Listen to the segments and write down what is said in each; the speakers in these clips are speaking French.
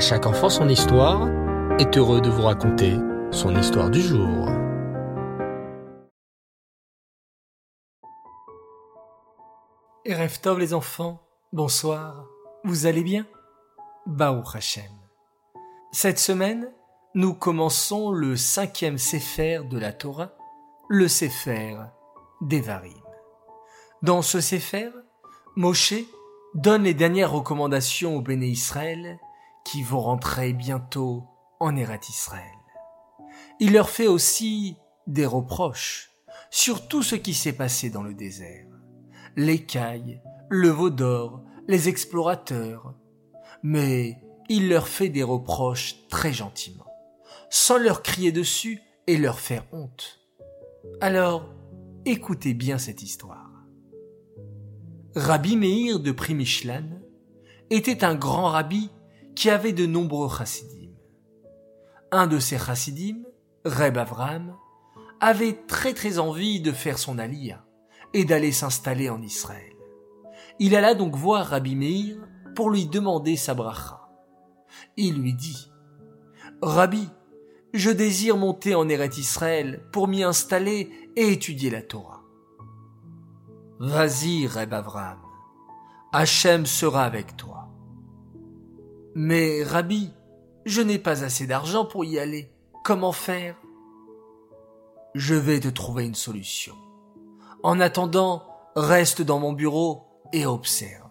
Chaque enfant son histoire est heureux de vous raconter son histoire du jour. Les enfants, bonsoir, vous allez bien? Baou Hashem. Cette semaine, nous commençons le cinquième Sefer de la Torah, le Sefer d'Evarim. Dans ce Sefer, Moshe donne les dernières recommandations au béné Israël qui vont rentrer bientôt en Eretz Israël. Il leur fait aussi des reproches sur tout ce qui s'est passé dans le désert. L'écaille, le veau d'or, les explorateurs. Mais il leur fait des reproches très gentiment, sans leur crier dessus et leur faire honte. Alors, écoutez bien cette histoire. Rabbi Meir de Primishlan était un grand rabbi qui avait de nombreux chassidim. Un de ces chassidim, Reb Avram, avait très très envie de faire son aliyah et d'aller s'installer en Israël. Il alla donc voir Rabbi Meir pour lui demander sa bracha. Il lui dit, Rabbi, je désire monter en Eretz Israël pour m'y installer et étudier la Torah. Vas-y, Reb Avram. Hachem sera avec toi. Mais, Rabbi, je n'ai pas assez d'argent pour y aller. Comment faire? Je vais te trouver une solution. En attendant, reste dans mon bureau et observe.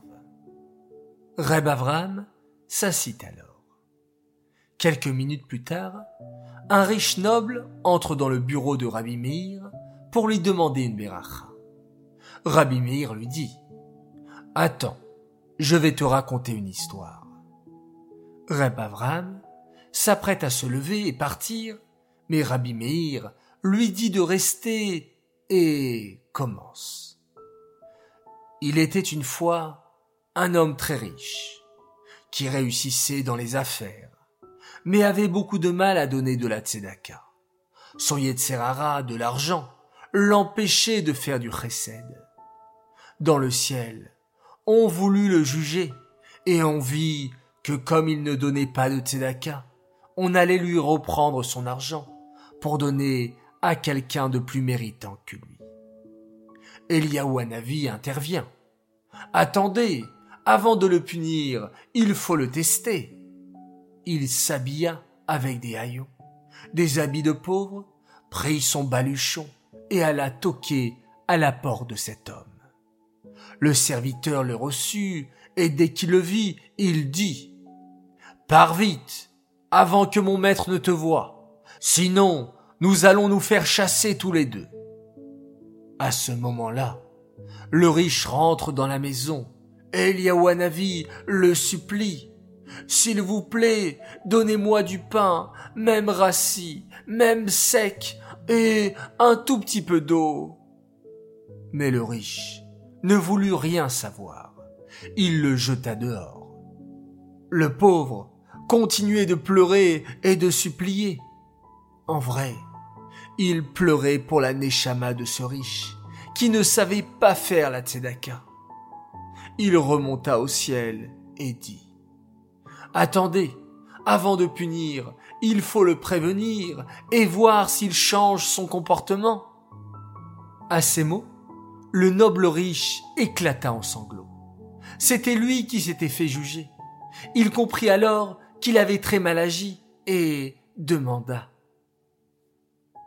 Reb Avram s'assit alors. Quelques minutes plus tard, un riche noble entre dans le bureau de Rabbi Meir pour lui demander une beracha. Rabbi Meir lui dit Attends, je vais te raconter une histoire. Reb Avram s'apprête à se lever et partir, mais Rabbi Meir lui dit de rester et commence. Il était une fois un homme très riche, qui réussissait dans les affaires, mais avait beaucoup de mal à donner de la tzedaka. Son yetzerara, de l'argent, l'empêchait de faire du chesed dans le ciel. On voulut le juger, et on vit que comme il ne donnait pas de tzedaka, on allait lui reprendre son argent pour donner à quelqu'un de plus méritant que lui. Eliaou intervient. Attendez, avant de le punir, il faut le tester. Il s'habilla avec des haillons, des habits de pauvre, prit son baluchon et alla toquer à la porte de cet homme. Le serviteur le reçut, et dès qu'il le vit, il dit Pars vite, avant que mon maître ne te voie, sinon nous allons nous faire chasser tous les deux. À ce moment-là, le riche rentre dans la maison. Eliawanavi le supplie. S'il vous plaît, donnez-moi du pain, même rassis, même sec, et un tout petit peu d'eau. Mais le riche ne voulut rien savoir. Il le jeta dehors. Le pauvre continuait de pleurer et de supplier. En vrai, il pleurait pour la Neshama de ce riche, qui ne savait pas faire la tzedaka. Il remonta au ciel et dit Attendez, avant de punir, il faut le prévenir et voir s'il change son comportement. À ces mots, le noble riche éclata en sanglots. C'était lui qui s'était fait juger. Il comprit alors qu'il avait très mal agi et demanda.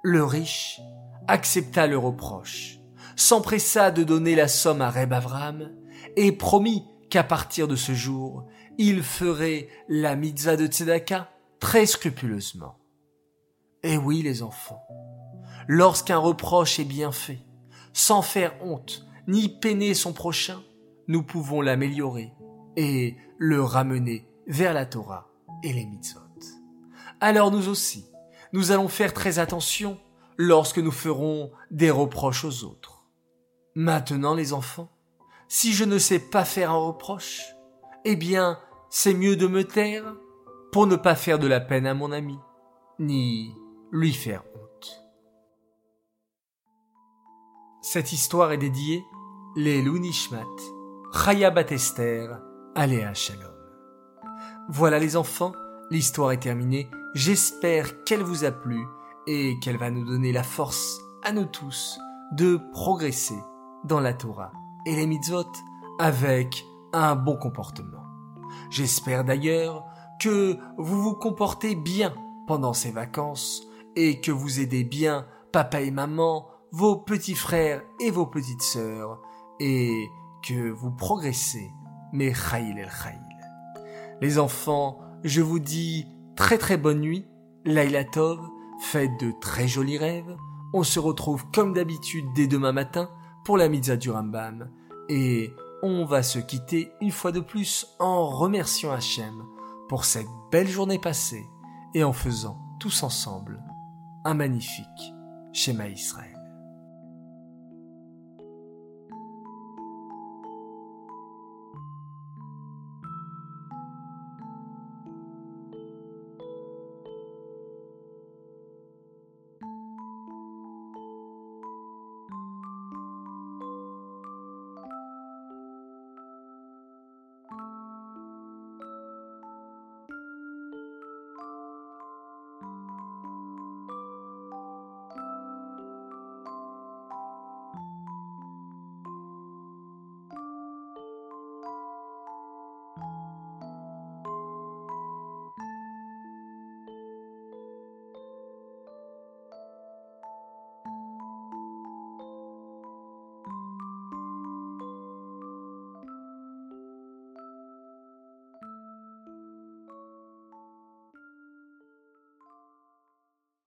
Le riche accepta le reproche, s'empressa de donner la somme à Reb Avram et promit qu'à partir de ce jour, il ferait la mitzvah de Tzedaka très scrupuleusement. Et oui, les enfants, lorsqu'un reproche est bien fait, sans faire honte, ni peiner son prochain, nous pouvons l'améliorer et le ramener vers la Torah Alors nous aussi, nous allons faire très attention lorsque nous ferons des reproches aux autres. Maintenant les enfants, si je ne sais pas faire un reproche, eh bien, c'est mieux de me taire pour ne pas faire de la peine à mon ami, ni lui faire Cette histoire est dédiée les Chaya Batester. Voilà les enfants, l'histoire est terminée. J'espère qu'elle vous a plu et qu'elle va nous donner la force à nous tous de progresser dans la Torah et les mitzvot avec un bon comportement. J'espère d'ailleurs que vous vous comportez bien pendant ces vacances et que vous aidez bien papa et maman, vos petits frères et vos petites sœurs et que vous progressez, mais Khaïl el. Les enfants, je vous dis très très bonne nuit, Laila Tov, faites de très jolis rêves, on se retrouve comme d'habitude dès demain matin pour la Mitzah du Rambam. Et on va se quitter une fois de plus en remerciant Hachem pour cette belle journée passée et en faisant tous ensemble un magnifique schéma Israël.